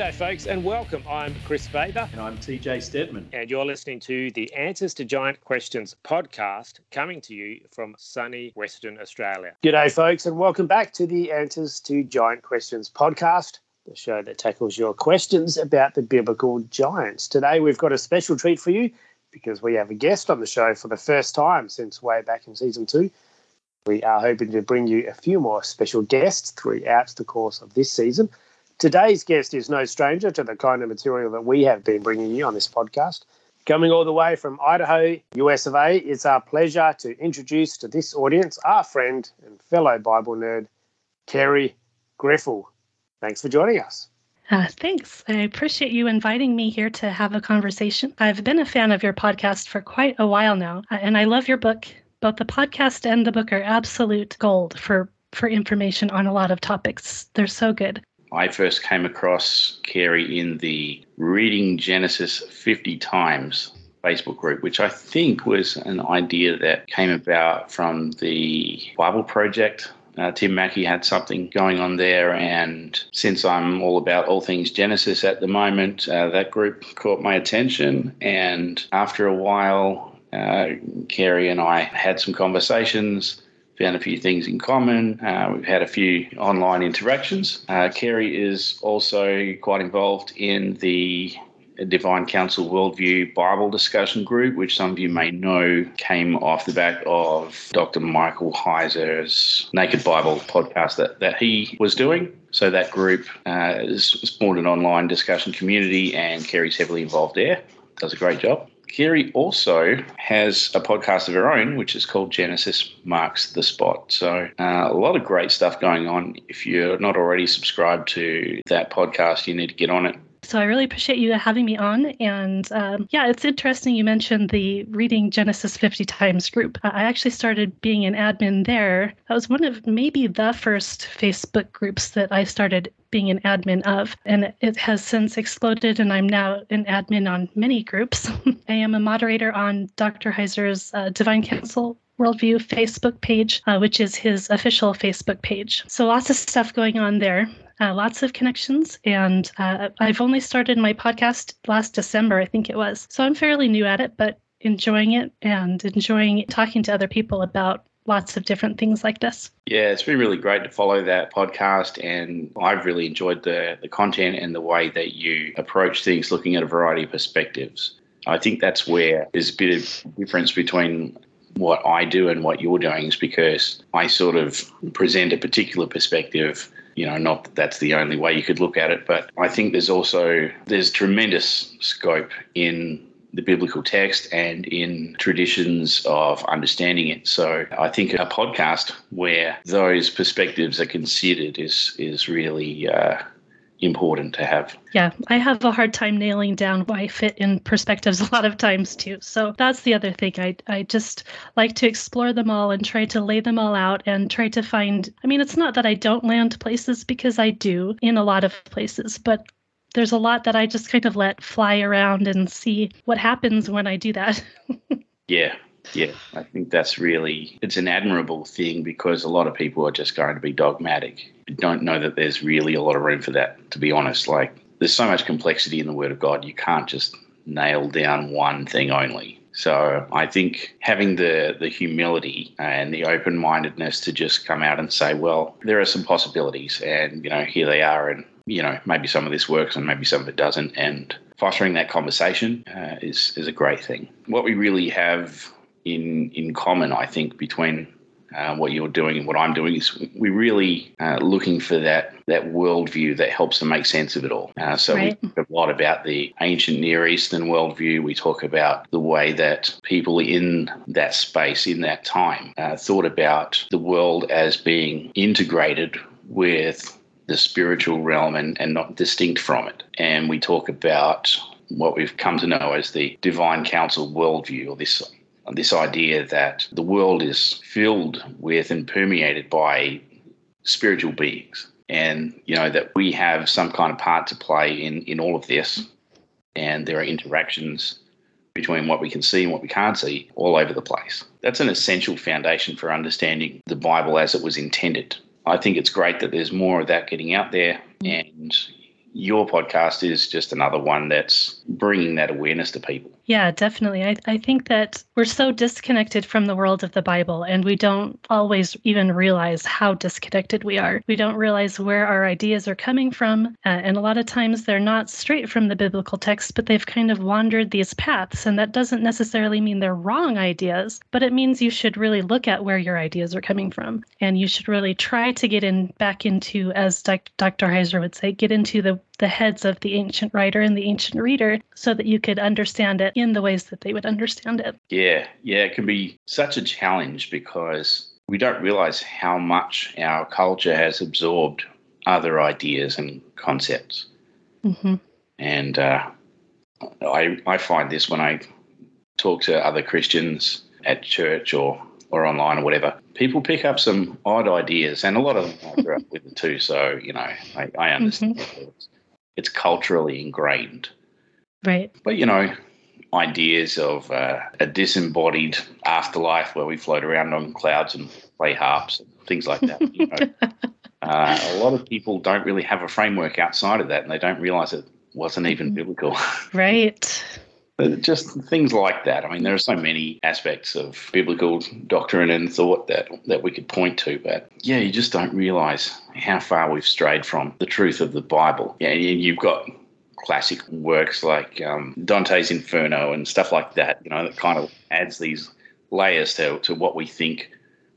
G'day, folks, and welcome. I'm Chris Faber. And I'm TJ Stedman. And you're listening to the Answers to Giant Questions podcast coming to you from sunny Western Australia. G'day, folks, and welcome back to the Answers to Giant Questions podcast, the show that tackles your questions about the biblical giants. Today, we've got a special treat for you because we have a guest on the show for the first time since way back in season two. We are hoping to bring you a few more special guests throughout the course of this season. Today's guest is no stranger to the kind of material that we have been bringing you on this podcast. Coming all the way from Idaho, US of A, it's our pleasure to introduce to this audience our friend and fellow Bible nerd, Carey Griffel. Thanks for joining us. Uh, thanks. I appreciate you inviting me here to have a conversation. I've been a fan of your podcast for quite a while now, uh, and I love your book. Both the podcast and the book are absolute gold for for information on a lot of topics. They're so good. I first came across Carey in the Reading Genesis 50 Times Facebook group, which I think was an idea that came about from the Bible Project. Uh, Tim Mackie had something going on there, and since I'm all about all things Genesis at the moment, uh, that group caught my attention. And after a while, uh, Carey and I had some conversations found a few things in common. Uh, we've had a few online interactions. Uh, Carey is also quite involved in the Divine Council Worldview Bible discussion group, which some of you may know came off the back of Dr. Michael Heiser's Naked Bible podcast that, that he was doing. So that group uh, is spawned an online discussion community, and Carey's heavily involved there. Does a great job. Carey also has a podcast of her own, which is called Genesis Marks the Spot. So, uh, a lot of great stuff going on. If you're not already subscribed to that podcast, you need to get on it. So I really appreciate you having me on. And um, yeah, it's interesting you mentioned the Reading Genesis 50 Times group. I actually started being an admin there. That was one of maybe the first Facebook groups that I started being an admin of. And it has since exploded, and I'm now an admin on many groups. I am a moderator on Dr. Heiser's uh, Divine Council Worldview Facebook page, uh, which is his official Facebook page. So lots of stuff going on there uh, lots of connections. And uh, I've only started my podcast last December, I think it was. So I'm fairly new at it, but enjoying it and enjoying talking to other people about lots of different things like this. Yeah, it's been really great to follow that podcast, and I've really enjoyed the, the content and the way that you approach things, looking at a variety of perspectives. I think that's where there's a bit of difference between what I do and what you're doing, is because I sort of present a particular perspective you know, not that that's the only way you could look at it, but I think there's also there's tremendous scope in the biblical text and in traditions of understanding it. So I think a podcast where those perspectives are considered is is really uh, important to have. Yeah, I have a hard time nailing down why fit in perspectives a lot of times too. So that's the other thing. I I just like to explore them all and try to lay them all out and try to find I mean, it's not that I don't land places because I do in a lot of places, but there's a lot that I just kind of let fly around and see what happens when I do that. yeah, yeah, I think that's really it's an admirable thing because a lot of people are just going to be dogmatic. don't know that there's really a lot of room for that, to be honest. Like there's so much complexity in the word of God, you can't just nail down one thing only. So I think having the the humility and the open mindedness to just come out and say, well, there are some possibilities, and you know, here they are, and you know, maybe some of this works and maybe some of it doesn't, and fostering that conversation uh, is is a great thing. What we really have in in common, I think, between uh, what you're doing and what I'm doing is we're really uh, looking for that that worldview that helps to make sense of it all. Uh, so right. we talk a lot about the ancient Near Eastern worldview. We talk about the way that people in that space, in that time, uh, thought about the world as being integrated with the spiritual realm and, and not distinct from it. And we talk about what we've come to know as the divine council worldview, or this this idea that the world is filled with and permeated by spiritual beings and you know that we have some kind of part to play in in all of this. And there are interactions between what we can see and what we can't see all over the place. That's an essential foundation for understanding the bible as it was intended. I think it's great that there's more of that getting out there. And your podcast is just another one that's bringing that awareness to people. Yeah, definitely. I, I think that we're so disconnected from the world of the Bible, and we don't always even realize how disconnected we are. We don't realize where our ideas are coming from. Uh, and a lot of times they're not straight from the biblical text, but they've kind of wandered these paths. And that doesn't necessarily mean they're wrong ideas, but it means you should really look at where your ideas are coming from. And you should really try to get in back into, as Dr. Heiser would say, get into the the heads of the ancient writer and the ancient reader so that you could understand it in the ways that they would understand it. Yeah, yeah, it can be such a challenge because we don't realize how much our culture has absorbed other ideas and concepts. Mm-hmm. And uh, I, I find this when I talk to other Christians at church or, or online or whatever. People pick up some odd ideas, and a lot of them I grew up with it too. So, you know, I, I understand. Mm-hmm it's culturally ingrained. Right. But you know, ideas of uh, a disembodied afterlife where we float around on clouds and play harps and things like that. You know, uh, a lot of people don't really have a framework outside of that, and they don't realize it wasn't even mm-hmm. biblical. Right. Just things like that. I mean, there are so many aspects of biblical doctrine and thought that that we could point to, but yeah, you just don't realize how far we've strayed from the truth of the Bible. Yeah, and you've got classic works like um, Dante's Inferno and stuff like that. You know, that kind of adds these layers to to what we think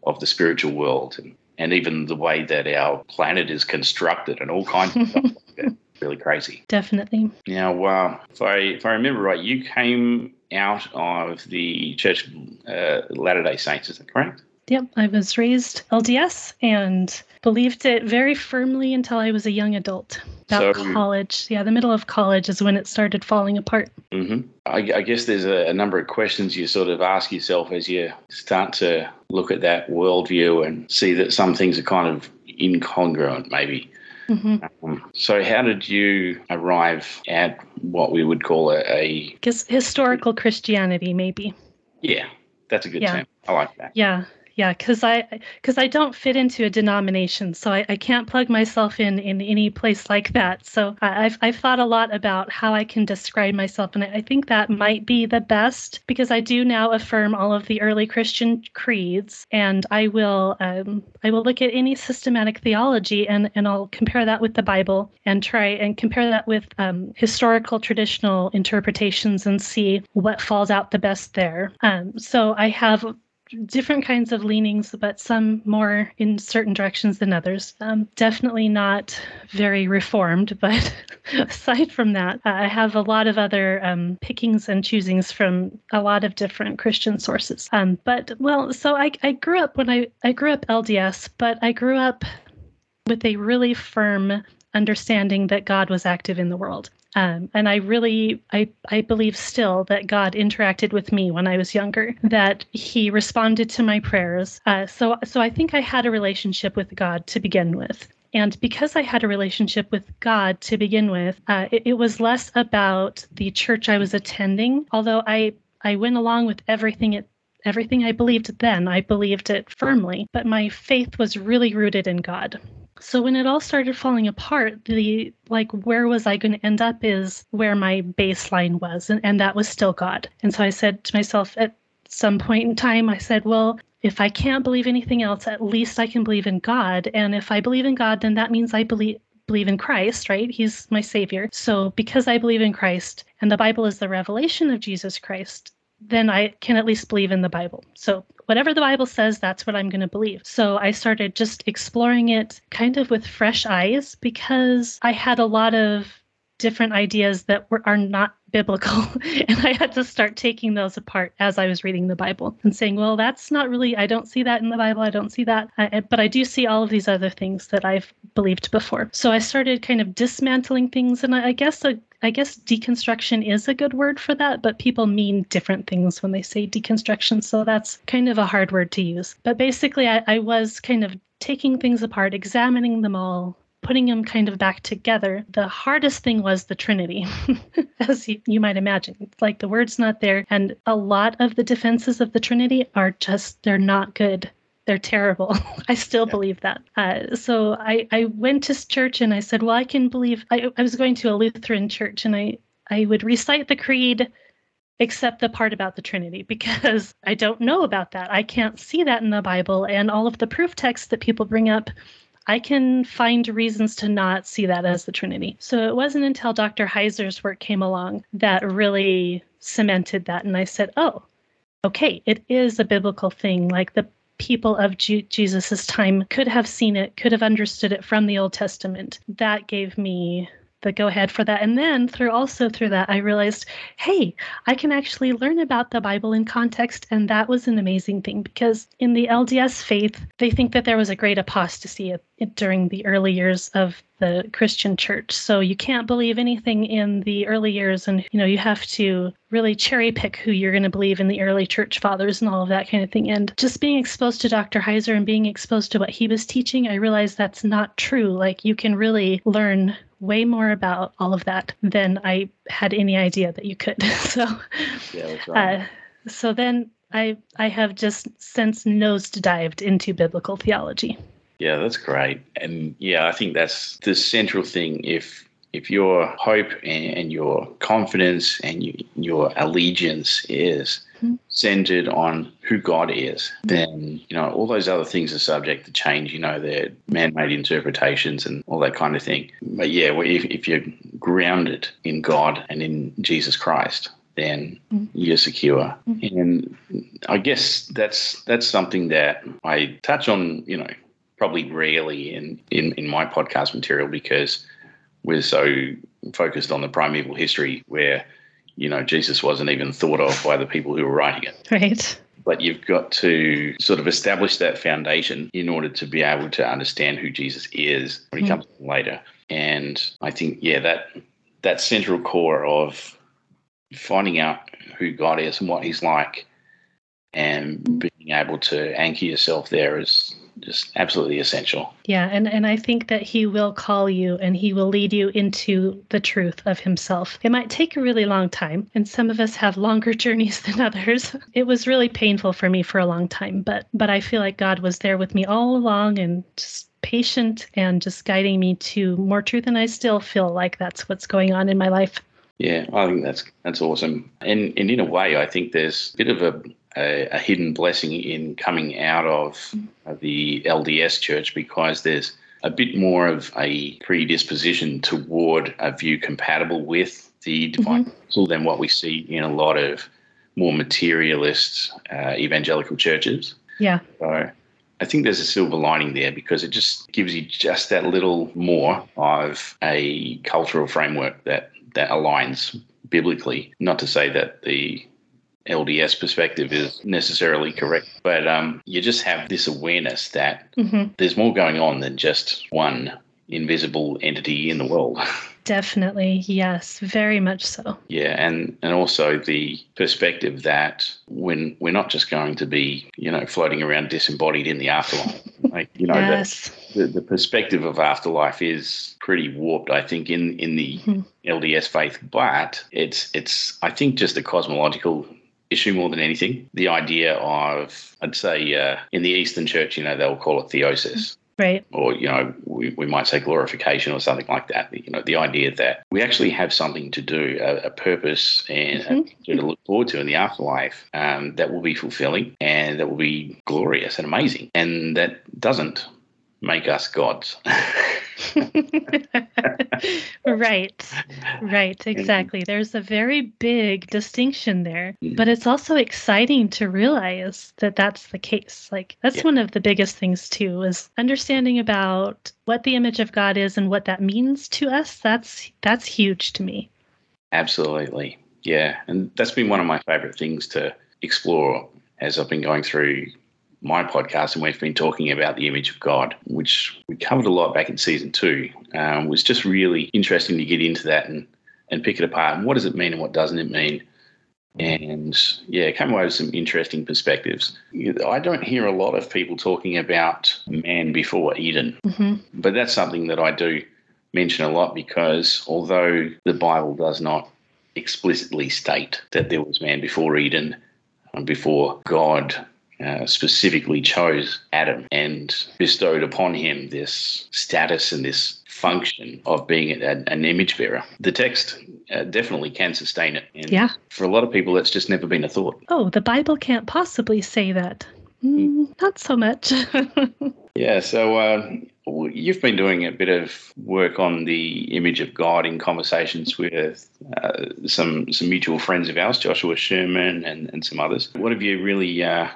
of the spiritual world and and even the way that our planet is constructed and all kinds of stuff like that really crazy. Definitely. Now, uh, if I if I remember right, you came out of the Church uh, Latter Day Saints, is that correct? Yep, I was raised LDS and believed it very firmly until I was a young adult. About so, college, yeah, the middle of college is when it started falling apart. Mm-hmm. I, I, guess there's a, a, number of questions you sort of ask yourself as you start to look at that worldview and see that some things are kind of incongruent, maybe. Mm-hmm. Um, so, how did you arrive at what we would call a, a historical Christianity? Maybe. Yeah, that's a good yeah. term. I like that. Yeah, yeah because i because i don't fit into a denomination so I, I can't plug myself in in any place like that. So i've i've thought a lot about how i can describe myself and i think that might be the best because i do now affirm all of the early christian creeds and i will um, i will look at any systematic theology and and i'll compare that with the bible and try and compare that with um, historical traditional interpretations and see what falls out the best there. Um, so i have different kinds of leanings, but some more in certain directions than others. Um, definitely not very reformed, but aside from that, I have a lot of other um, pickings and choosings from a lot of different Christian sources. Um, but well, so I, I grew up when I, I grew up LDS, but I grew up with a really firm understanding that God was active in the world. Um, and I really, I, I believe still that God interacted with me when I was younger, that He responded to my prayers. Uh, so, so I think I had a relationship with God to begin with. And because I had a relationship with God to begin with, uh, it, it was less about the church I was attending, although I, I went along with everything it everything I believed then, I believed it firmly, but my faith was really rooted in God. So when it all started falling apart, the like where was I going to end up is where my baseline was, and, and that was still God. And so I said to myself at some point in time, I said, well, if I can't believe anything else, at least I can believe in God. And if I believe in God, then that means I believe believe in Christ, right? He's my savior. So because I believe in Christ and the Bible is the revelation of Jesus Christ, then I can at least believe in the Bible. So whatever the Bible says, that's what I'm going to believe. So I started just exploring it kind of with fresh eyes because I had a lot of different ideas that were are not biblical and i had to start taking those apart as i was reading the bible and saying well that's not really i don't see that in the bible i don't see that I, but i do see all of these other things that i've believed before so i started kind of dismantling things and i, I guess a, I guess deconstruction is a good word for that, but people mean different things when they say deconstruction. So that's kind of a hard word to use. But basically, I, I was kind of taking things apart, examining them all, putting them kind of back together. The hardest thing was the Trinity, as you, you, might imagine. Like the word's not there. And a lot of the defenses of the Trinity are just, they're not good. They're terrible. I still yeah. believe that. Uh, so I, I went to church and I said, well, I can believe. I, I was going to a Lutheran church and I, I would recite the creed except the part about the Trinity because I don't know about that. I can't see that in the Bible. And all of the proof texts that people bring up, I can find reasons to not see that as the Trinity. So it wasn't until Dr. Heiser's work came along that really cemented that. And I said, oh, okay, it is a biblical thing. Like the people of G- Jesus's time could have seen it, could have understood it from the Old Testament. That gave me the go ahead for that. And then through also through that, I realized, hey, I can actually learn about the Bible in context. And that was an amazing thing because in the LDS faith, they think that there was a great apostasy during the early years of the Christian church. So you can't believe anything in the early years and you know you have to really cherry pick who you're going to believe in the early church fathers and all of that kind of thing. And just being exposed to Dr. Heiser and being exposed to what he was teaching, I realized that's not true. Like you can really learn way more about all of that than I had any idea that you could. so yeah, right. uh, so then I I have just since nosedived into biblical theology. Yeah, that's great. And yeah, I think that's the central thing. If if your hope and, your confidence and you, your allegiance is mm-hmm. centered on who God is, then you know all those other things are subject to change. You know, they're man-made interpretations and all that kind of thing. But yeah, if, if you're grounded in God and in Jesus Christ, then mm. you're secure. Mm. And I guess that's that's something that I touch on. You know, probably rarely in, in, in my podcast material because we're so focused on the primeval history where, you know, Jesus wasn't even thought of by the people who were writing it. Right. But you've got to sort of establish that foundation in order to be able to understand who Jesus is when he mm. comes later. And I think, yeah, that that central core of finding out who God is and what he's like and being able to anchor yourself there is just absolutely essential. Yeah, and and I think that he will call you and he will lead you into the truth of himself. It might take a really long time, and some of us have longer journeys than others. It was really painful for me for a long time, but but I feel like God was there with me all along and just patient and just guiding me to more truth and I still feel like that's what's going on in my life. Yeah, I think that's that's awesome. And and in a way I think there's a bit of a a, a hidden blessing in coming out of the LDS church because there's a bit more of a predisposition toward a view compatible with the divine mm-hmm. than what we see in a lot of more materialist uh, evangelical churches. Yeah. So I think there's a silver lining there because it just gives you just that little more of a cultural framework that that aligns biblically. Not to say that the LDS perspective is necessarily correct, but um, you just have this awareness that mm-hmm. there's more going on than just one invisible entity in the world. Definitely, yes, very much so. Yeah, and and also the perspective that when we're not just going to be, you know, floating around disembodied in the afterlife. like, you know, yes. the, the perspective of afterlife is pretty warped, I think, in in the mm-hmm. LDS faith, but it's it's I think just a cosmological issue more than anything. The idea of, I'd say, uh, in the Eastern Church, you know, they'll call it theosis. Right. Or, you know, we, we might say glorification or something like that. You know, the idea that we actually have something to do, a, a purpose and mm-hmm. to look forward to in the afterlife um, that will be fulfilling and that will be glorious and amazing. And that doesn't make us gods. right, right, exactly. There's a very big distinction there, mm. but it's also exciting to realize that that's the case. Like, that's yeah. one of the biggest things, too, is understanding about what the image of God is and what that means to us. That's that's huge to me. Absolutely. Yeah. And that's been one of my favorite things to explore as I've been going through my podcast, and we've been talking about the image of God, which we covered a lot back in season two. Um, was just really interesting to get into that and and pick it apart. And what does it mean, and what doesn't it mean? And yeah, came away with some interesting perspectives. I don't hear a lot of people talking about man before Eden, mm-hmm. but that's something that I do mention a lot because although the Bible does not explicitly state that there was man before Eden, and before God uh, specifically chose Adam and bestowed upon him this status and this function of being an, an image bearer. The text uh, definitely can sustain it. And Yeah. For a lot of people, that's just never been a thought. Oh, the Bible can't possibly say that. Mm, not so much. Yeah, so uh, you've been doing a bit of work on the image of God in conversations with uh, some some mutual friends of ours, Joshua Sherman and, and some others. What have you really uh,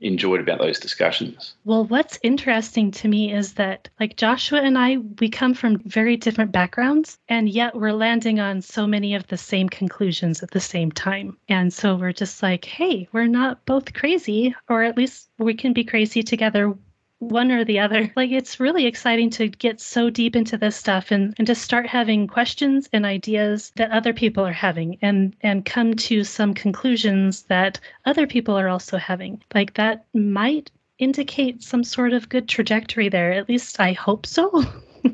enjoyed about those discussions? Well, what's interesting to me is that, like Joshua and I, we come from very different backgrounds, and yet we're landing on so many of the same conclusions at the same time. And so we're just like, hey, we're not both crazy, or at least we can be crazy together. One or the other. Like, it's really exciting to get so deep into this stuff and, and just start having questions and ideas that other people are having and, and come to some conclusions that other people are also having. Like, that might indicate some sort of good trajectory there. At least I hope so.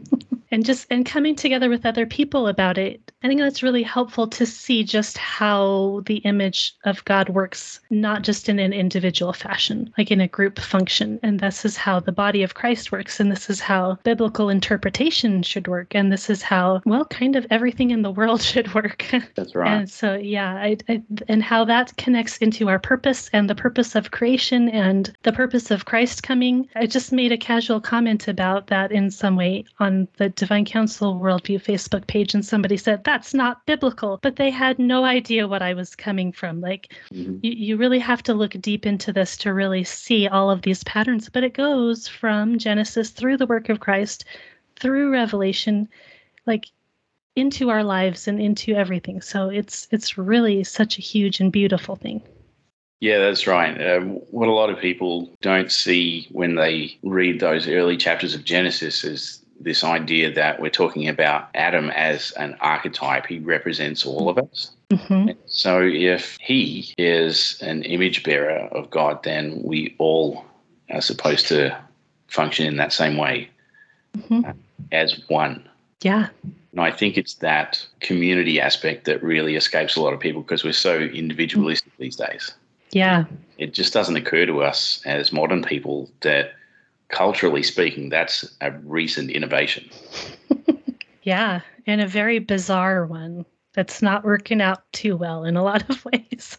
and just and coming together with other people about it. I think that's really helpful to see just how the image of God works, not just in an individual fashion, like in a group function. And this is how the body of Christ works. And this is how biblical interpretation should work. And this is how, well, kind of everything in the world should work. That's right. And so, yeah, I, I, and how that connects into our purpose and the purpose of creation and the purpose of Christ coming. I just made a casual comment about that in some way on the Divine Council Worldview Facebook page, and somebody said, That's not biblical. But they had no idea what I was coming from. Like, Mhm. you, you really have to look deep into this to really see all of these patterns. But it goes from Genesis through the work of Christ, through Revelation, like into our lives and into everything. So it's it's really such a huge and beautiful thing. Yeah, that's right. Um, what a lot of people don't see when they read those early chapters of Genesis is this idea that we're talking about Adam as an archetype. He represents all of us. hmm So if he is an image bearer of God, then we all are supposed to function in that same way hmm as one. Yeah. And I think it's that community aspect that really escapes a lot of people because we're so individualistic these days. Yeah. It just doesn't occur to us as modern people that culturally speaking, that's a recent innovation. Yeah. And a very bizarre one that's not working out too well in a lot of ways.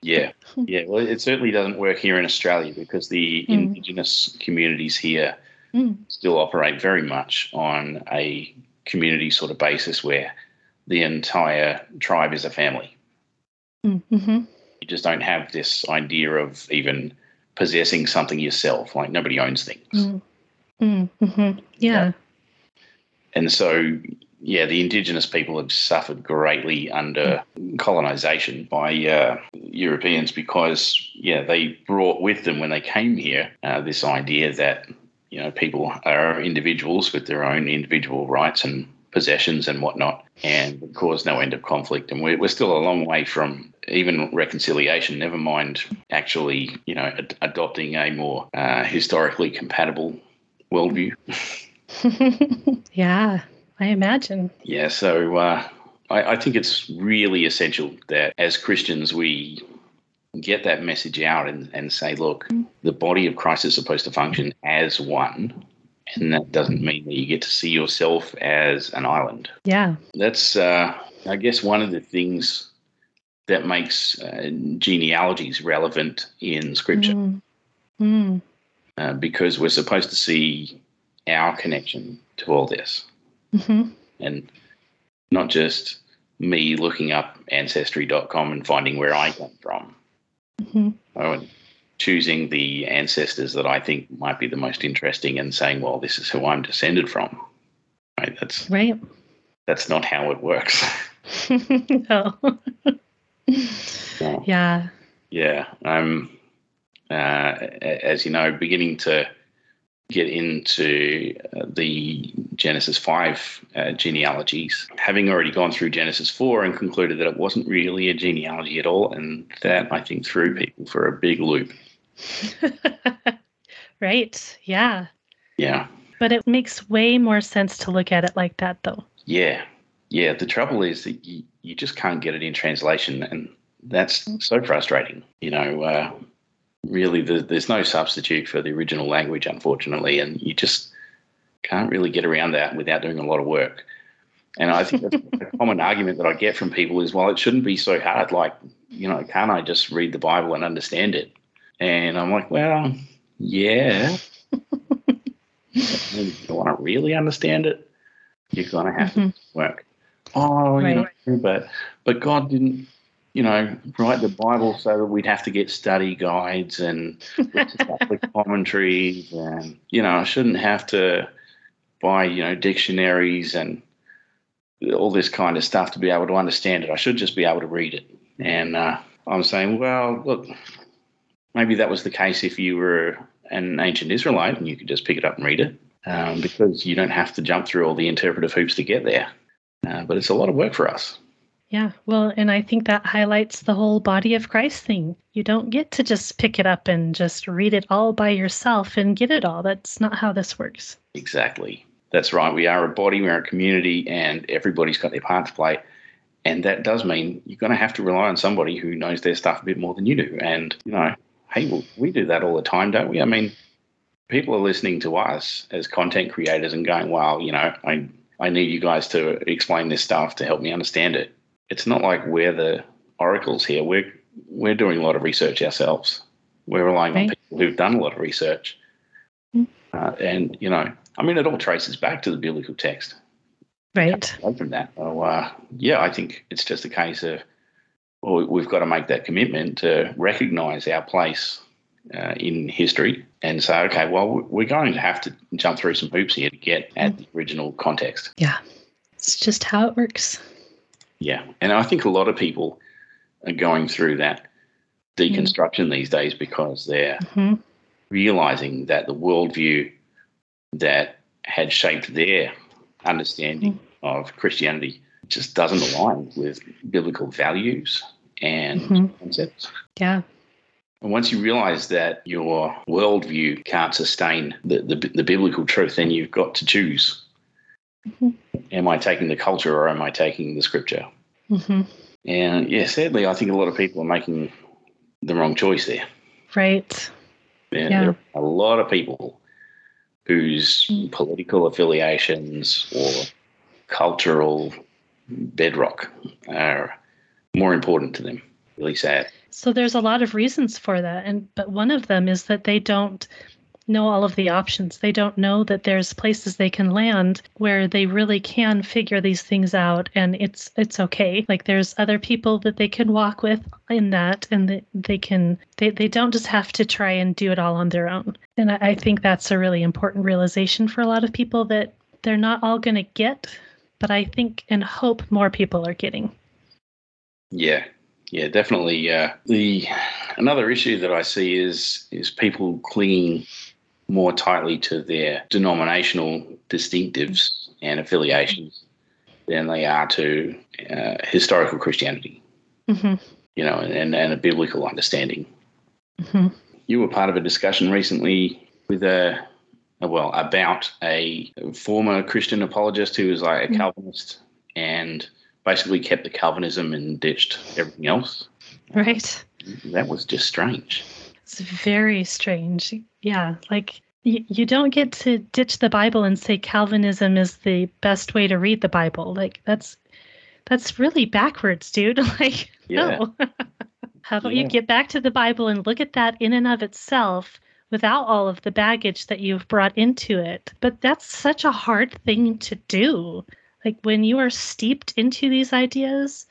Yeah, yeah. Well, it certainly doesn't work here in Australia because the Mm. indigenous communities here Mm. still operate very much on a community sort of basis where the entire tribe is a family. Mm-hmm. You just don't have this idea of even possessing something yourself. Like nobody owns things. Mm. Mm-hmm. Yeah. And so, yeah, the indigenous people have suffered greatly under colonization by uh, Europeans because, yeah, they brought with them when they came here uh, this idea that, you know, people are individuals with their own individual rights and possessions and whatnot, and it caused no end of conflict. And we're, we're still a long way from even reconciliation, never mind actually, you know, ad- adopting a more uh, historically compatible worldview. yeah. I imagine. Yeah, so uh, I, I think it's really essential that as Christians we get that message out and, and say, look, the body of Christ is supposed to function as one. And that doesn't mean that you get to see yourself as an island. Yeah. That's, uh, I guess, one of the things that makes uh, genealogies relevant in Scripture Mm. Mm. uh, because we're supposed to see our connection to all this. Mm-hmm. and not just me looking up ancestry.com and finding where I come from. Mm-hmm. Oh, and choosing the ancestors that I think might be the most interesting and saying, well, this is who I'm descended from. Right? That's Right. that's not how it works. no. No. Yeah. yeah. I'm uh, as you know, beginning to get into uh, the Genesis 5 uh, genealogies, having already gone through Genesis 4 and concluded that it wasn't really a genealogy at all. And that, I think, threw people for a big loop. right. Yeah. Yeah. But it makes way more sense to look at it like that, though. Yeah. Yeah. The trouble is that you, you just can't get it in translation. And that's so frustrating. You know, uh, really the, there's no substitute for the original language, unfortunately, and you just can't really get around that without doing a lot of work. And I think that's a common argument that I get from people is, well, it shouldn't be so hard. Like, you know, can't I just read the Bible and understand it? And I'm like, well, yeah. if you want to really understand it, you're going to have mm-hmm. to work. Oh, right. you know, but but God didn't, you know, write the Bible so that we'd have to get study guides and commentaries, and you know, I shouldn't have to buy you know dictionaries and all this kind of stuff to be able to understand it. I should just be able to read it. And uh, I'm saying, well, look, maybe that was the case if you were an ancient Israelite and you could just pick it up and read it, um, because you don't have to jump through all the interpretive hoops to get there. Uh, but it's a lot of work for us. Yeah, well, and I think that highlights the whole body of Christ thing. You don't get to just pick it up and just read it all by yourself and get it all. That's not how this works. Exactly. That's right. We are a body, we're a community, and everybody's got their part to play. And that does mean you're going to have to rely on somebody who knows their stuff a bit more than you do. And, you know, hey, well, we do that all the time, don't we? I mean, people are listening to us as content creators and going, well, you know, I, I need you guys to explain this stuff to help me understand it. It's not like we're the oracles here. We're, we're doing a lot of research ourselves. We're relying right. on people who've done a lot of research. Mm. Uh, and, you know, I mean, it all traces back to the biblical text. Right. From that. So, uh, yeah, I think it's just a case of well, we've got to make that commitment to recognize our place uh, in history and say, okay, well, we're going to have to jump through some hoops here to get at the original context. Yeah. It's just how it works. Yeah. And I think a lot of people are going through that deconstruction mm. these days because they're mm-hmm. realizing that the worldview that had shaped their understanding mm. of Christianity just doesn't align with biblical values and mm-hmm. concepts. Yeah. And once you realize that your worldview can't sustain the, the, the biblical truth, then you've got to choose. Mm-hmm. Am I taking the culture or am I taking the scripture? Mm-hmm. And yeah, sadly, I think a lot of people are making the wrong choice there. Right. yeah. There are a lot of people whose mm. political affiliations or cultural bedrock are more important to them. Really sad. So there's a lot of reasons for that, and but one of them is that they don't know all of the options. They don't know that there's places they can land where they really can figure these things out and it's it's okay. Like there's other people that they can walk with in that and they, they can they, they don't just have to try and do it all on their own. And I, I think that's a really important realization for a lot of people that they're not all gonna get, but I think and hope more people are getting. Yeah, yeah, definitely. Uh, the another issue that I see is is people clinging more tightly to their denominational distinctives and affiliations than they are to uh, historical Christianity. Mm-hmm. You know, and, and a biblical understanding. Mm-hmm. You were part of a discussion recently with a, well about a former Christian apologist who was like a mm-hmm. Calvinist and basically kept the Calvinism and ditched everything else. Right. That was just strange. It's very strange. Yeah, like you, you don't get to ditch the Bible and say Calvinism is the best way to read the Bible. Like that's that's really backwards, dude. like yeah. no. How about yeah. you get back to the Bible and look at that in and of itself without all of the baggage that you've brought into it? But that's such a hard thing to do. Like when you are steeped into these ideas,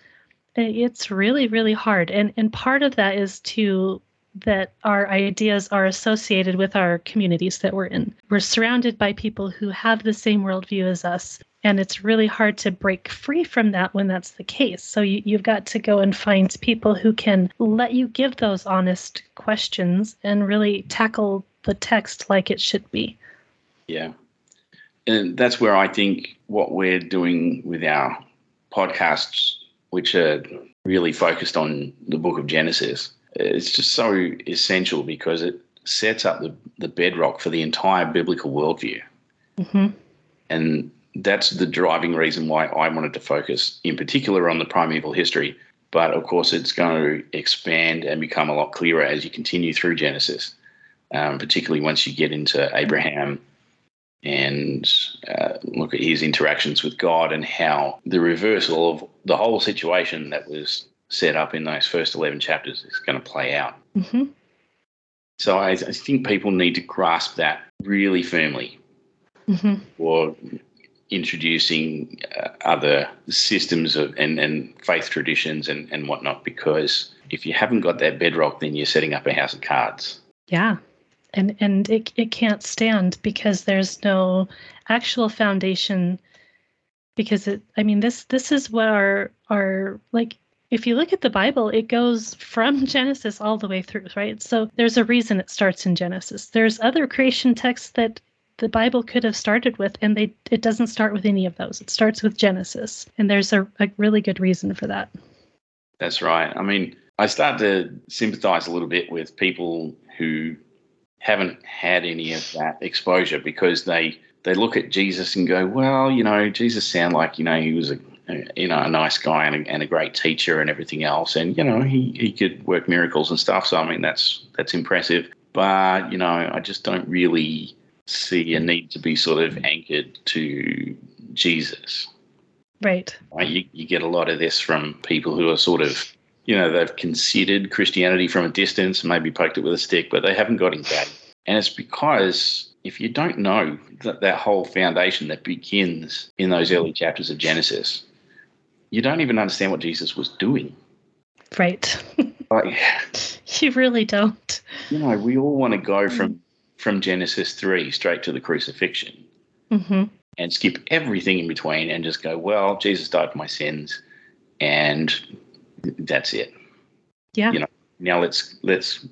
it's really really hard and and part of that is to that our ideas are associated with our communities that we're in. We're surrounded by people who have the same worldview as us. And it's really hard to break free from that when that's the case. So you, you've got to go and find people who can let you give those honest questions and really tackle the text like it should be. Yeah. And that's where I think what we're doing with our podcasts, which are really focused on the book of Genesis, it's just so essential because it sets up the, the bedrock for the entire biblical worldview. Mm-hmm. And that's the driving reason why I wanted to focus in particular on the primeval history But of course, it's going to expand and become a lot clearer as you continue through Genesis, um, particularly once you get into Abraham and uh, look at his interactions with God and how the reversal of the whole situation that was set up in those first 11 chapters is going to play out. Mm-hmm. So I, I, think people need to grasp that really firmly mm-hmm. or introducing uh, other systems of and, and faith traditions and, and whatnot because if you haven't got that bedrock then you're setting up a house of cards yeah and and it, it can't stand because there's no actual foundation because it i mean this this is what our our like if you look at the bible it goes from genesis all the way through right so there's a reason it starts in genesis there's other creation texts that the Bible could have started with, and they it doesn't start with any of those. It starts with Genesis, and there's a, a really good reason for that. That's right. I mean, I start to sympathize a little bit with people who haven't had any of that exposure because they they look at Jesus and go, well, you know, Jesus sound like you know he was a you know a nice guy and a, and a great teacher and everything else, and you know he he could work miracles and stuff. So I mean that's that's impressive. But you know, I just don't really see a need to be sort of anchored to Jesus. Right. right? You, you get a lot of this from people who are sort of, you know, they've considered Christianity from a distance, maybe poked it with a stick, but they haven't got engaged. And it's because if you don't know that, that whole foundation that begins in those early chapters of Genesis, you don't even understand what Jesus was doing. Right. like, you really don't. You know, we all want to go from from Genesis 3 straight to the crucifixion mm-hmm. and skip everything in between and just go, well, Jesus died for my sins and that's it. Yeah. You know, now let's let's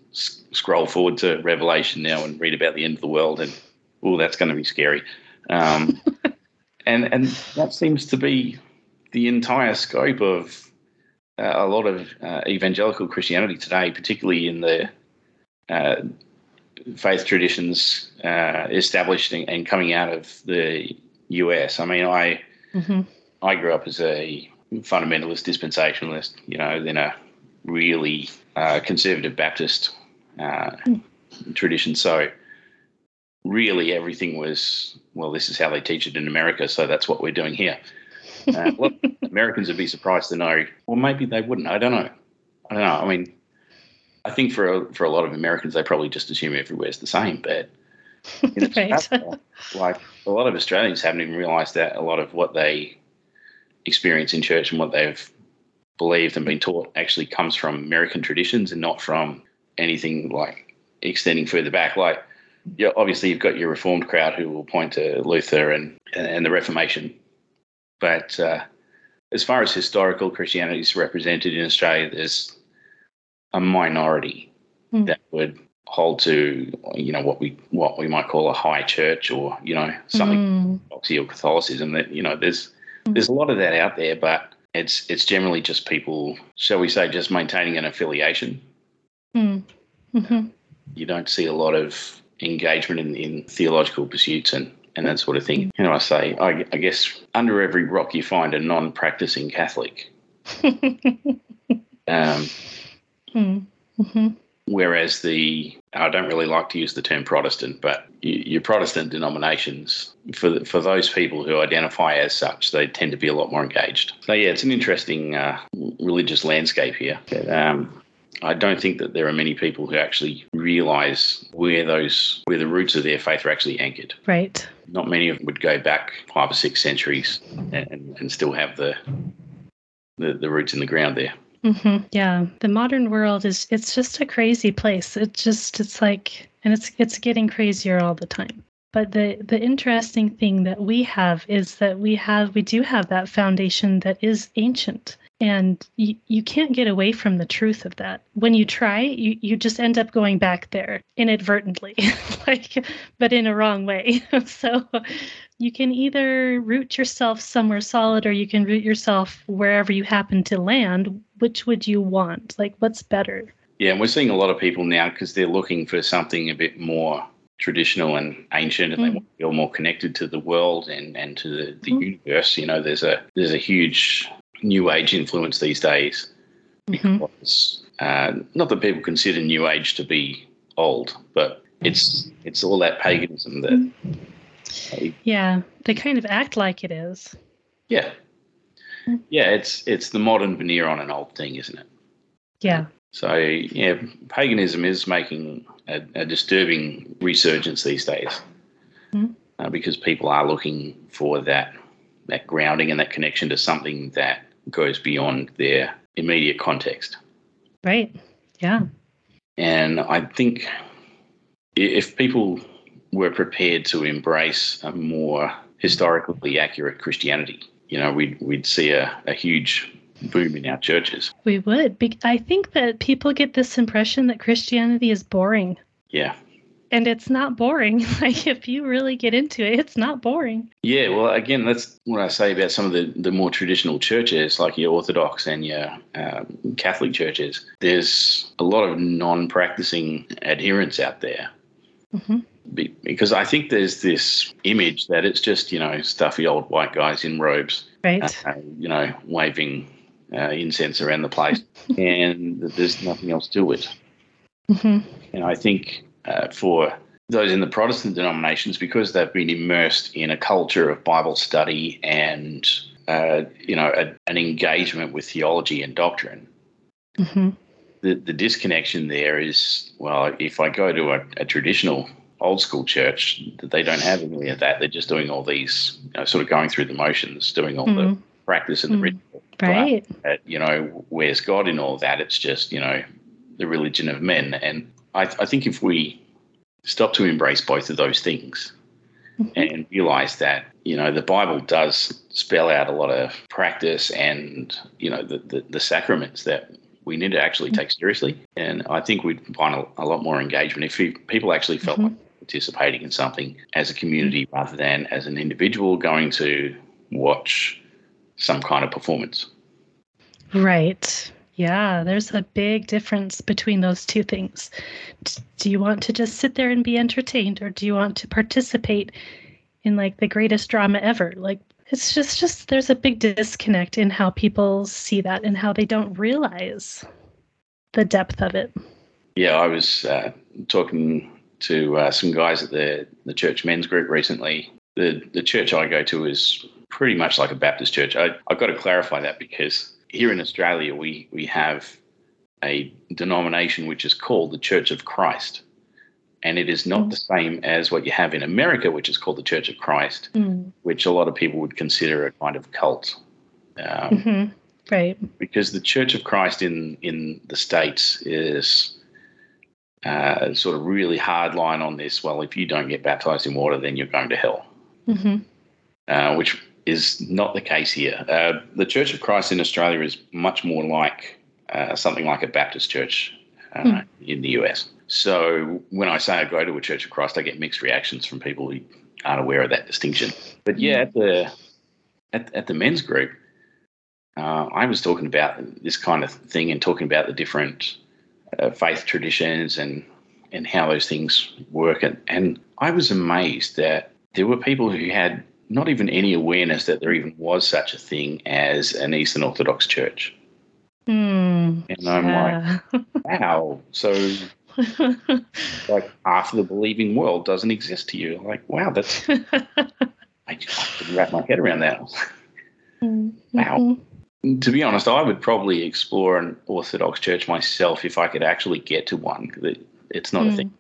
scroll forward to Revelation now and read about the end of the world and oh, that's going to be scary. Um, and and that seems to be the entire scope of uh, a lot of uh, evangelical Christianity today, particularly in the uh, faith traditions uh, established and, and, coming out of the US. I mean, I mm-hmm. I grew up as a fundamentalist dispensationalist, you know, then a really uh, conservative Baptist uh, mm. tradition. So really, everything was well. This is how they teach it in America, so that's what we're doing here. Uh, well, Americans would be surprised to know, or maybe they wouldn't. I don't know. I don't know. I mean, I think for a, for a lot of Americans, they probably just assume everywhere's the same. But right. like a lot of Australians haven't even realised that a lot of what they experience in church and what they've believed and been taught actually comes from American traditions and not from anything like extending further back. Like, yeah, obviously you've got your Reformed crowd who will point to Luther and and the Reformation, but uh, as far as historical Christianity is represented in Australia, there's a minority mm. that would hold to you know what we what we might call a high church or you know something mm. or Catholicism that you know there's mm. there's a lot of that out there but it's it's generally just people shall we say just maintaining an affiliation mm. mm-hmm. you don't see a lot of engagement in, in theological pursuits and and that sort of thing. You know, I say, I, I guess under every rock you find a non-practicing Catholic. um, Mm-hmm. Whereas the I don't really like to use the term Protestant, but your Protestant denominations, for for those people who identify as such, they tend to be a lot more engaged. So yeah, it's an interesting uh, religious landscape here. Um, I don't think that there are many people who actually realise where those where the roots of their faith are actually anchored. Right. Not many of them would go back five or six centuries and, and still have the, the the roots in the ground there. Mm-hmm. Yeah, the modern world is it's just a crazy place. It just it's like and it's it's getting crazier all the time. But the the interesting thing that we have is that we have we do have that foundation that is ancient and you, you can't get away from the truth of that when you try you, you just end up going back there inadvertently like but in a wrong way so you can either root yourself somewhere solid or you can root yourself wherever you happen to land. Which would you want? Like, what's better? Yeah, and we're seeing a lot of people now because they're looking for something a bit more traditional and ancient and mm. they want to feel more connected to the world and, and to the, the mm. universe. You know, there's a there's a huge new age influence these days Mhm. because uh, not that people consider New Age to be old, but it's it's all that paganism that Yeah, they kind of act like it is. yeah yeah it's it's the modern veneer on an old thing, isn't it? Yeah. So yeah, paganism is making a, a disturbing resurgence these days Mhm. uh, because people are looking for that that grounding and that connection to something that goes beyond their immediate context. Right. Yeah. And I think if people were prepared to embrace a more historically accurate Christianity, you know, we'd, we'd see a, a huge boom in our churches. We would. Be- I think that people get this impression that Christianity is boring. Yeah. And it's not boring. Like, if you really get into it, it's not boring. Yeah, well, again, that's what I say about some of the, the more traditional churches, like your Orthodox and your um, Catholic churches. There's a lot of non practicing adherents out there. hmm Be- Because I think there's this image that it's just, you know, stuffy old white guys in robes Right. uh, you know, waving uh, incense around the place, and there's nothing else to it. hmm And I think uh, for those in the Protestant denominations, because they've been immersed in a culture of Bible study and uh, you know a, an engagement with theology and doctrine, hmm the, the disconnection there is well, if I go to a, a traditional old school church, that they don't have any of that. They're just doing all these, you know, sort of going through the motions, doing all the Mhm. practice and the Mm. ritual. Right. uh, you know, where's God in all that? It's just, you know, the religion of men. And I, I think if we stop to embrace both of those things Mhm. and realize that, you know, the Bible does spell out a lot of practice and, you know, the, the, the sacraments that we need to actually take seriously. And I think we'd find a, a lot more engagement if we, people actually felt Mhm. like participating in something as a community rather than as an individual going to watch some kind of performance. Right. Yeah, there's a big difference between those two things. Do you want to just sit there and be entertained or do you want to participate in like the greatest drama ever? Like it's just just there's a big disconnect in how people see that and how they don't realize the depth of it. Yeah, I was uh, talking to uh, some guys at the the church men's group recently. The the church I go to is pretty much like a Baptist church. I, I've got to clarify that because here in Australia we we have a denomination which is called the Church of Christ, and it is not Mm. the same as what you have in America, which is called the Church of Christ, Mm. which a lot of people would consider a kind of cult. Um, hmm Right. because the Church of Christ in in the states is uh, sort of really hard line on this. Well, if you don't get baptized in water, then you're going to hell, hmm uh, which is not the case here. Uh, the Church of Christ in Australia is much more like uh, something like a Baptist church uh, Hmm. in the US. So when I say I go to a Church of Christ, I get mixed reactions from people who aren't aware of that distinction. But yeah, at the at, at the men's group, uh, I was talking about this kind of thing and talking about the different uh, faith traditions and and how those things work. And, and I was amazed that there were people who had not even any awareness that there even was such a thing as an Eastern Orthodox church. Mm. And I'm like, wow. So like half of the believing world doesn't exist to you. Like, wow, that's I just couldn't wrap my head around that. Wow. Mhm. To be honest, I would probably explore an Orthodox church myself if I could actually get to one. It's not a Mm. thing.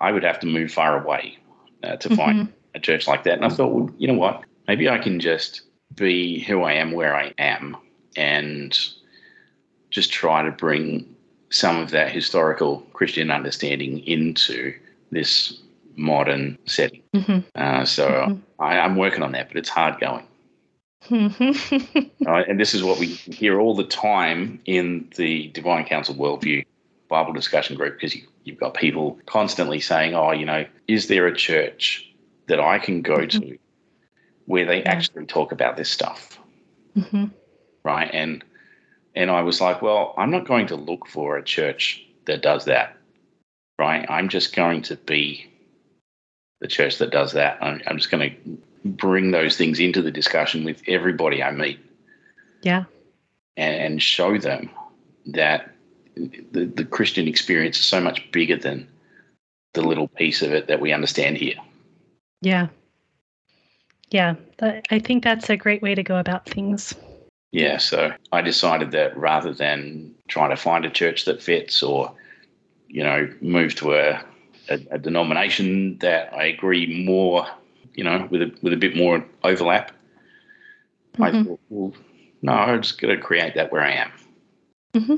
I would have to move far away uh, to find Mhm. a church like that. And I thought, well, you know what? Maybe I can just be who I am where I am and just try to bring some of that historical Christian understanding into this modern setting. Mhm. Uh, so Mhm. I, I'm working on that, but it's hard going. Mhm. Right? And this is what we hear all the time in the Divine Council Worldview Bible discussion group because you, you've got people constantly saying, oh, you know, is there a church that I can go to where they Yeah. actually talk about this stuff? Mhm. Right. And and I was like, well, I'm not going to look for a church that does that. Right. I'm just going to be the church that does that. I'm, I'm just going to bring those things into the discussion with everybody I meet Yeah. and, and show them that the, the Christian experience is so much bigger than the little piece of it that we understand here. Yeah. Yeah. I think that's a great way to go about things. Yeah. So I decided that rather than trying to find a church that fits or, you know, move to a, a, a denomination that I agree more, you know, with a, with a bit more overlap, mm-hmm. I thought, well, no, I'm just going to create that where I am. Mm-hmm.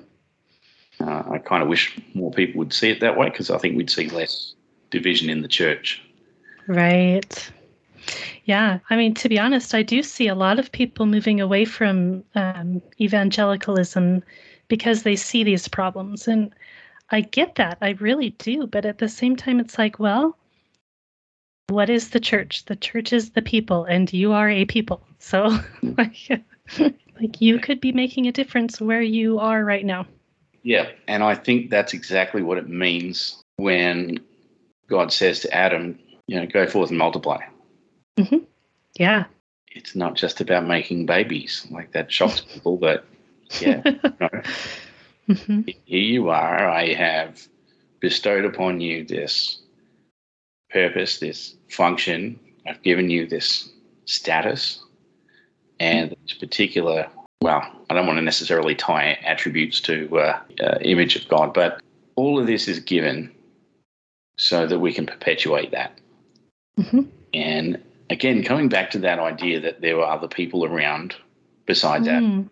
Uh, I kind of wish more people would see it that way because I think we'd see less division in the church. Right. Yeah. I mean, to be honest, I do see a lot of people moving away from um, evangelicalism because they see these problems. And I get that. I really do. But at the same time, it's like, well, what is the church? The church is the people, and you are a people. So, like, like you could be making a difference where you are right now. Yeah, and I think that's exactly what it means when God says to Adam, you know, go forth and multiply. Mm-hmm. Yeah. It's not just about making babies. Like that shocks people, but yeah. no. mm-hmm. Here you are. I have bestowed upon you this purpose, this function. I've given you this status and this particular well, I don't want to necessarily tie attributes to uh, uh, image of God, but all of this is given so that we can perpetuate that. Mm-hmm. And again, coming back to that idea that there were other people around besides mm. Adam,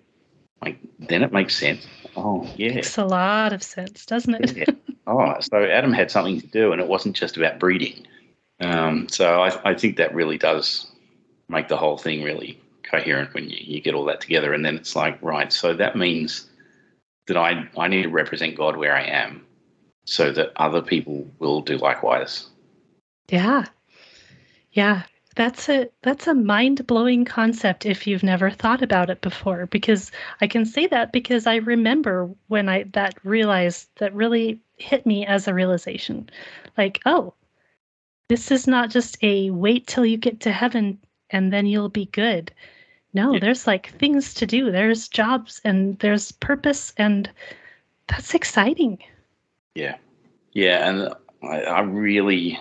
like then it makes sense. Oh, yeah, makes a lot of sense, doesn't it? yeah. Oh, so Adam had something to do, and it wasn't just about breeding. Um, so I, I think that really does make the whole thing really coherent when you, you get all that together. And then it's like, right, so that means that I, I need to represent God where I am so that other people will do likewise. Yeah. Yeah. That's a that's a mind-blowing concept if you've never thought about it before because I can say that because I remember when I that realized that really hit me as a realization. Like, oh, this is not just a wait till you get to heaven and then you'll be good. No, yeah. there's like things to do. There's jobs and there's purpose, and that's exciting. Yeah, yeah, and I, I really,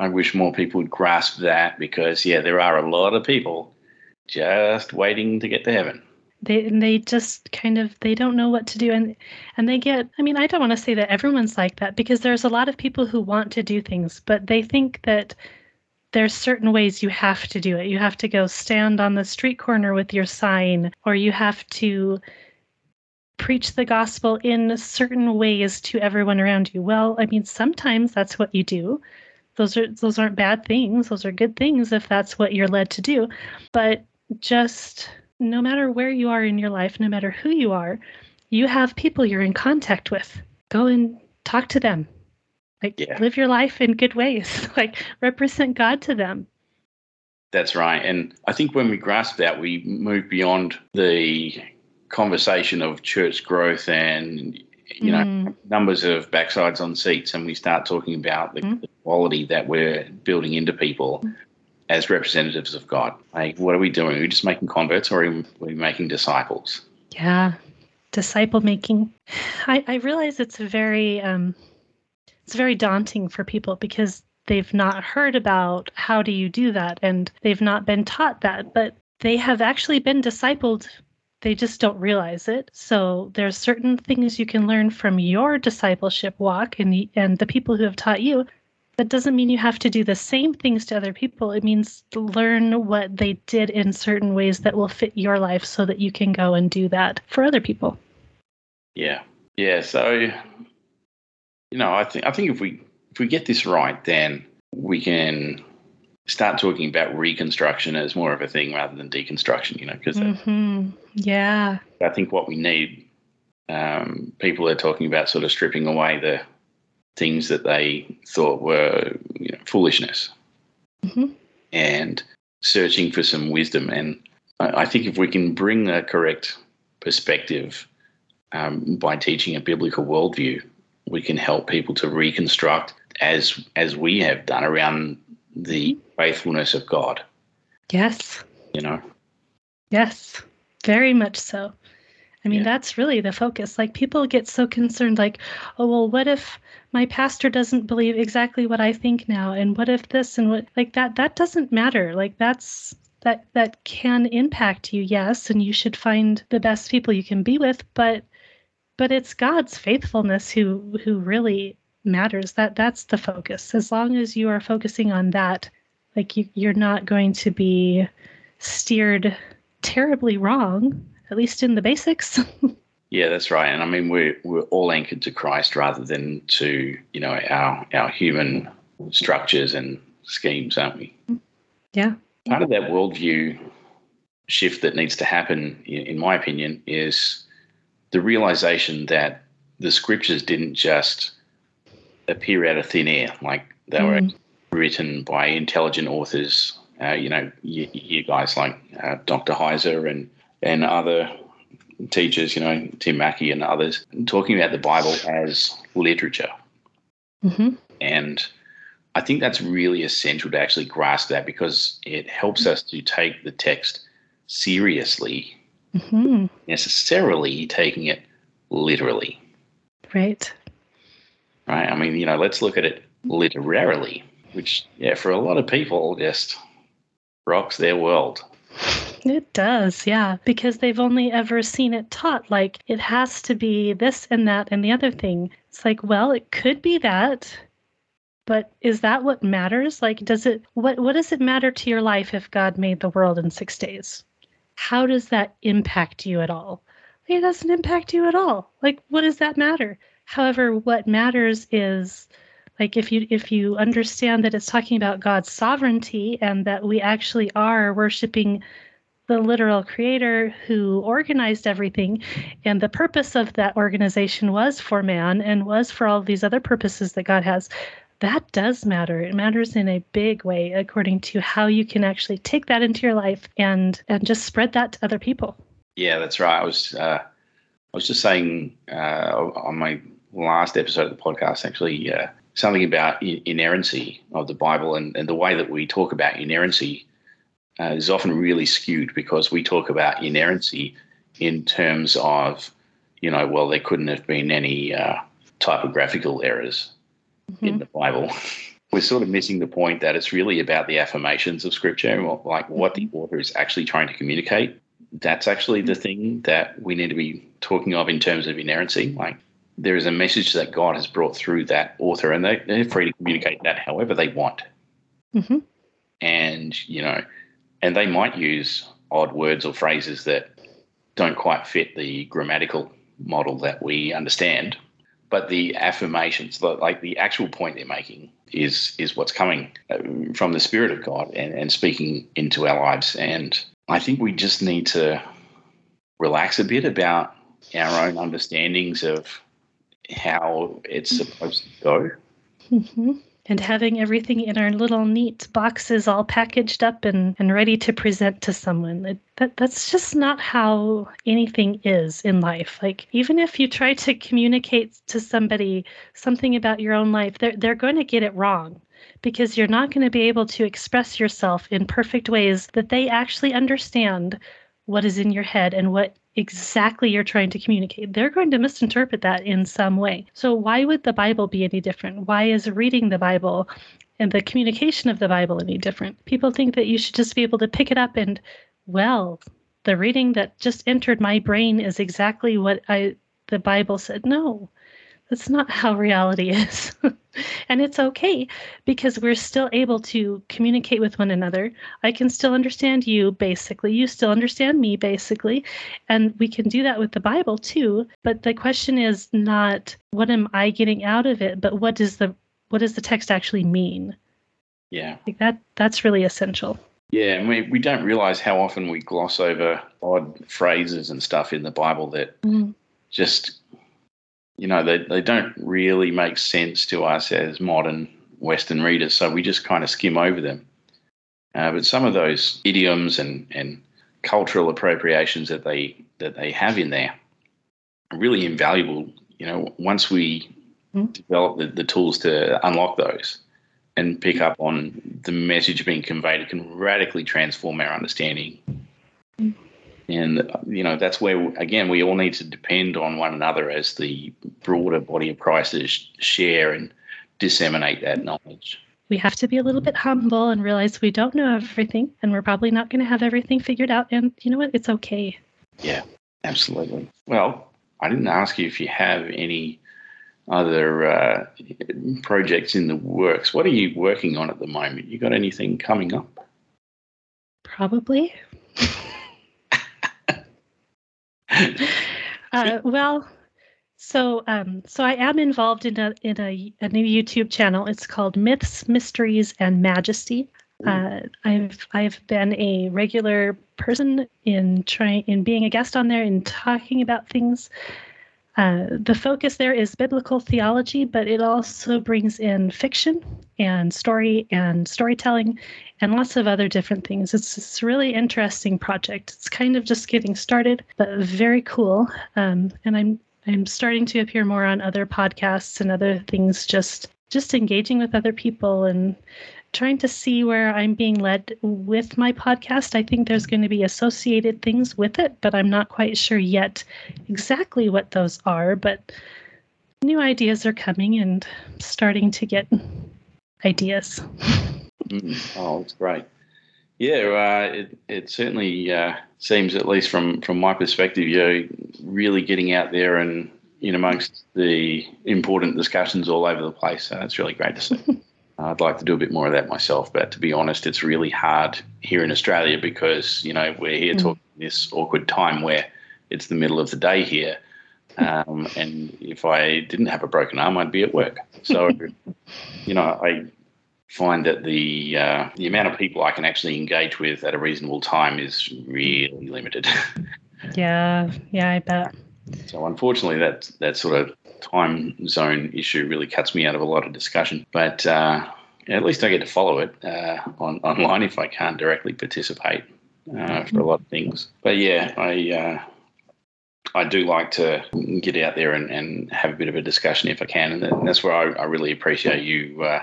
I wish more people would grasp that because yeah, there are a lot of people just waiting to get to heaven. They they just kind of they don't know what to do and and they get I mean I don't want to say that everyone's like that because there's a lot of people who want to do things but they think that there's certain ways you have to do it. You have to go stand on the street corner with your sign, or you have to preach the gospel in certain ways to everyone around you. Well, I mean, sometimes that's what you do. Those are those aren't bad things. Those are good things if that's what you're led to do. But just no matter where you are in your life, no matter who you are, you have people you're in contact with. Go and talk to them like yeah. live your life in good ways. like represent God to them. That's right. And I think when we grasp that, we move beyond the conversation of church growth and you know mm. numbers of backsides on seats and we start talking about the, mm. quality that we're building into people mm. As representatives of god. Like what are we doing? Are we just making converts or are we making disciples? Yeah. Disciple making. I, I realize it's a very um, it's very daunting for people because they've not heard about how do you do that and they've not been taught that but they have actually been discipled. They just don't realize it. So there's certain things you can learn from your discipleship walk and the, and the people who have taught you that doesn't mean you have to do the same things to other people it means learn what they did in certain ways that will fit your life so that you can go and do that for other people yeah yeah so you know, I think I think if we if we get this right, then we can start talking about reconstruction as more of a thing rather than deconstruction. You know, because mm-hmm. yeah, I think what we need um, people are talking about sort of stripping away the things that they thought were you know, foolishness mm-hmm. and searching for some wisdom. And I, I, think if we can bring the correct perspective um, by teaching a biblical worldview, we can help people to reconstruct as as we have done around the faithfulness of God. Yes. You know. Yes, very much so. I mean, Yeah. that's really the focus. Like people get so concerned, like, oh, well, what if my pastor doesn't believe exactly what I think now? And what if this and what like that that doesn't matter. Like that's that that can impact you, yes, and you should find the best people you can be with, but but it's God's faithfulness who who really matters. That that's the focus. As long as you are focusing on that, like you, you're not going to be steered terribly wrong, at least in the basics. Yeah, that's right. And I mean, we're we're all anchored to Christ rather than to you know our our human structures and schemes, aren't we? yeah. Part of that worldview shift that needs to happen, in, my opinion, is the realization that the scriptures didn't just appear out of thin air, like they were Mm. written by intelligent authors. Uh, you know, you, you guys like uh, Dr. Heiser and and other teachers, you know, Tim Mackie and others, talking about the Bible as literature. hmm And I think that's really essential to actually grasp that because it helps us to take the text seriously, hmm necessarily taking it literally. Right. Right? I mean, you know, let's look at it literarily, which, yeah, for a lot of people just rocks their world. It does, yeah, because they've only ever seen it taught like it has to be this and that and the other thing. It's like, well, it could be that, but is that what matters? Like, does it what what does it matter to your life if God made the world in six days? How does that impact you at all? It doesn't impact you at all. Like, what does that matter? However, what matters is like if you if you understand that it's talking about God's sovereignty and that we actually are worshiping the literal creator who organized everything and the purpose of that organization was for man and was for all these other purposes that God has. That does matter. It matters in a big way according to how you can actually take that into your life and and just spread that to other people. Yeah, that's right. I was uh, I was just saying uh, on my last episode of the podcast, actually, uh, something about in- inerrancy of the Bible and, and the way that we talk about inerrancy uh, is often really skewed because we talk about inerrancy in terms of, you know, well, there couldn't have been any uh, typographical errors in the Bible. We're sort of missing the point that it's really about the affirmations of Scripture, like what the author is actually trying to communicate that's actually the thing that we need to be talking of in terms of inerrancy. Like there is a message that God has brought through that author, and they, they're free to communicate that however they want. hmm And you know, and they might use odd words or phrases that don't quite fit the grammatical model that we understand. But the affirmations, the- like the actual point they're making, is is what's coming uh, from the Spirit of God and, and speaking into our lives. And I think we just need to relax a bit about our own understandings of how it's supposed to go. hmm And having everything in our little neat boxes all packaged up and, and ready to present to someone. It, that, that's just not how anything is in life. Like, even if you try to communicate to somebody something about your own life, they're, they're going to get it wrong because you're not going to be able to express yourself in perfect ways that they actually understand what is in your head and what exactly you're trying to communicate. They're going to misinterpret that in some way. So, why would the Bible be any different? Why is reading the Bible and the communication of the Bible any different? People think that you should just be able to pick it up and, well, the reading that just entered my brain is exactly what I the Bible said. No, that's not how reality is. and it's okay because we're still able to communicate with one another. I can still understand you basically. You still understand me basically. And we can do that with the Bible too. But the question is not what am I getting out of it, but what does the what does the text actually mean? Yeah. Like that that's really essential. Yeah, and we, we don't realize how often we gloss over odd phrases and stuff in the Bible that Mm. just, you know, they, they don't really make sense to us as modern Western readers. So we just kind of skim over them. Uh, but some of those idioms and, and cultural appropriations that they that they have in there are really invaluable. You know, once we Mm. develop the, the tools to unlock those and pick up on the message being conveyed, it can radically transform our understanding. And, you know, that's where, again, we all need to depend on one another as the broader body of prices share and disseminate that knowledge. We have to be a little bit humble and realize we don't know everything and we're probably not going to have everything figured out. And you know what? It's okay. Yeah, absolutely. Well, I didn't ask you if you have any other uh, projects in the works. What are you working on at the moment? You got anything coming up? Probably. uh, well, so um, so I am involved in a in a, a new YouTube channel. It's called Myths, Mysteries, and Majesty. Uh, I've I've been a regular person in trying in being a guest on there and talking about things. Uh, the focus there is biblical theology, but it also brings in fiction and story and storytelling and lots of other different things. It's, it's a really interesting project. It's kind of just getting started, but very cool. Um, and I'm I'm starting to appear more on other podcasts and other things, just just engaging with other people and trying to see where I'm being led with my podcast. I think there's going to be associated things with it, but I'm not quite sure yet exactly what those are. But new ideas are coming and starting to get ideas. Oh, it's great. Yeah, uh, it, it certainly uh, seems, at least from, from my perspective, you're really getting out there and in amongst the important discussions all over the place. So it's really great to see. I'd like to do a bit more of that myself, but to be honest, it's really hard here in Australia because you know we're here mm. talking this awkward time where it's the middle of the day here, um, and if I didn't have a broken arm, I'd be at work. So, you know, I find that the uh, the amount of people I can actually engage with at a reasonable time is really limited. yeah, yeah, I bet. So unfortunately, that that sort of time zone issue really cuts me out of a lot of discussion. But uh, at least I get to follow it uh, on online if I can't directly participate uh, for a lot of things. But yeah, I uh, I do like to get out there and, and have a bit of a discussion if I can, and that's where I, I really appreciate you uh,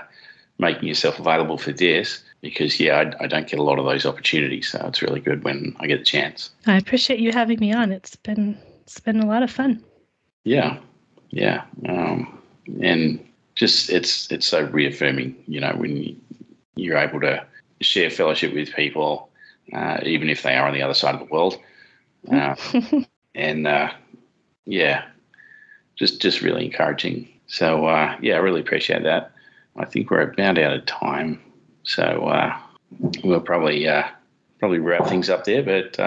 making yourself available for this because yeah I, I, don't get a lot of those opportunities so it's really good when i get the chance i appreciate you having me on it's been it's been a lot of fun yeah yeah, um, and just it's it's so reaffirming, you know, when you're able to share fellowship with people, uh, even if they are on the other side of the world, uh, and uh, yeah, just just really encouraging. So uh, yeah, I really appreciate that. I think we're about out of time, so uh, we'll probably uh, probably wrap things up there. But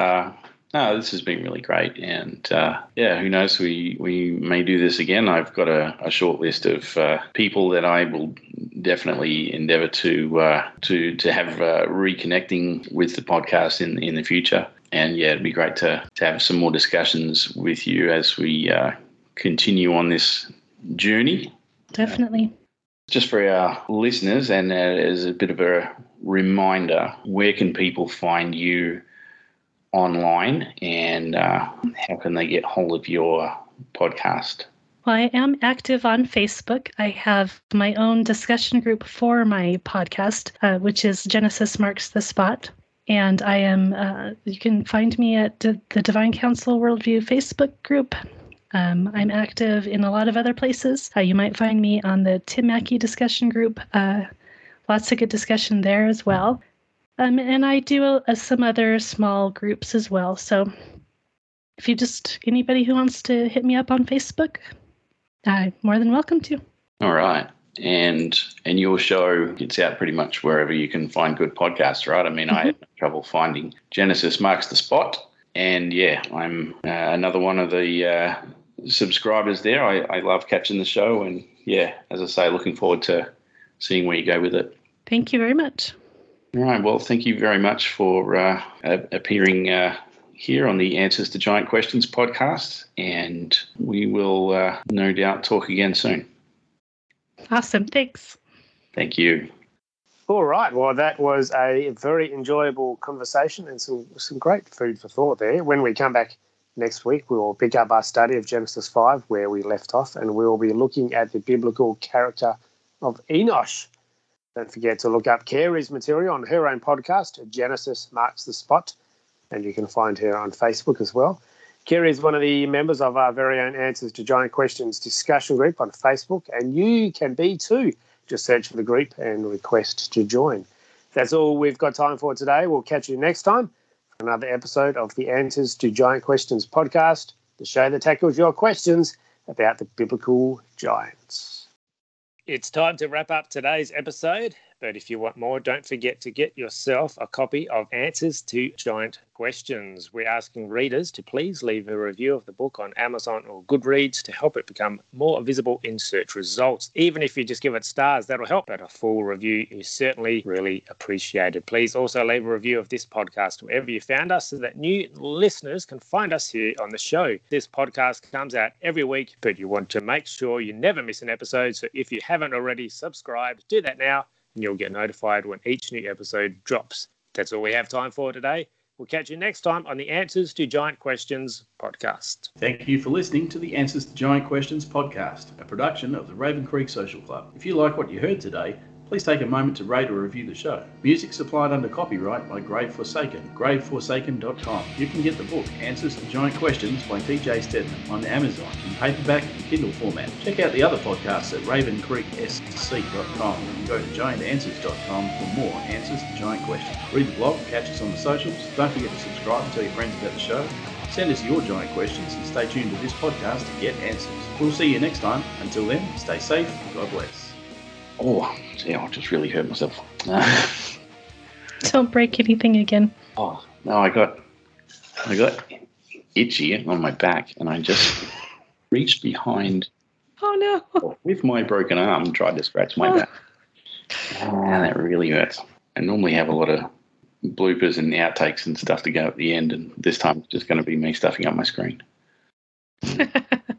no, this has been really great, and uh, yeah, who knows? We we may do this again. I've got a, a short list of uh, people that I will definitely endeavour to uh, to to have uh, reconnecting with the podcast in in the future. And yeah, it'd be great to to have some more discussions with you as we uh, continue on this journey. Definitely. Just for our listeners, and uh, as a bit of a reminder, where can people find you? Online and uh, how can they get hold of your podcast? Well, I am active on Facebook. I have my own discussion group for my podcast, uh, which is Genesis Marks the Spot. And I am, uh, you can find me at the Divine Council Worldview Facebook group. Um, I'm active in a lot of other places. Uh, you might find me on the Tim Mackie discussion group. Uh, lots of good discussion there as well. Um, and I do uh, some other small groups as well. So if you just anybody who wants to hit me up on Facebook, I'm more than welcome to. All right. And and your show gets out pretty much wherever you can find good podcasts, right? I mean, mm-hmm. I had trouble finding Genesis marks the spot, and yeah, I'm uh, another one of the uh, subscribers there. I, I love catching the show, and yeah, as I say, looking forward to seeing where you go with it. Thank you very much. All right. Well, thank you very much for uh, appearing uh, here on the Answers to Giant Questions podcast. And we will uh, no doubt talk again soon. Awesome. Thanks. Thank you. All right. Well, that was a very enjoyable conversation and some, some great food for thought there. When we come back next week, we will pick up our study of Genesis 5 where we left off, and we will be looking at the biblical character of Enosh. Don't forget to look up Carey's material on her own podcast, Genesis Marks the Spot. and you can find her on Facebook as well. Carey is one of the members of our very own Answers to Giant Questions discussion group on Facebook, and you can be too. Just search for the group and request to join. That's all we've got time for today. We'll catch you next time for another episode of the Answers to Giant Questions podcast, the show that tackles your questions about the biblical giants. It's time to wrap up today's episode. But if you want more, don't forget to get yourself a copy of Answers to Giant Questions. We're asking readers to please leave a review of the book on Amazon or Goodreads to help it become more visible in search results. Even if you just give it stars, that'll help. But a full review is certainly really appreciated. Please also leave a review of this podcast wherever you found us so that new listeners can find us here on the show. This podcast comes out every week, but you want to make sure you never miss an episode. So if you haven't already subscribed, do that now and you'll get notified when each new episode drops. That's all we have time for today. We'll catch you next time on the Answers to Giant Questions podcast. Thank you for listening to the Answers to Giant Questions podcast, a production of the Raven Creek Social Club. If you like what you heard today, please take a moment to rate or review the show. Music supplied under copyright by Grave Forsaken, graveforsaken.com. You can get the book Answers to Giant Questions by TJ Stedman on Amazon in paperback and Kindle format. Check out the other podcasts at ravencreeksc.com and go to giantanswers.com for more answers to giant questions. Read the blog, catch us on the socials. Don't forget to subscribe and tell your friends about the show. Send us your giant questions and stay tuned to this podcast to get answers. We'll see you next time. Until then, stay safe. God bless. Oh, yeah, I just really hurt myself. Don't break anything again. oh no, I got, I got itchy on my back, and I just reached behind Oh no. with my broken arm, tried to scratch my Oh. back. And that really hurts. I normally have a lot of bloopers and outtakes and stuff to go at the end, and this time it's just going to be me stuffing up my screen.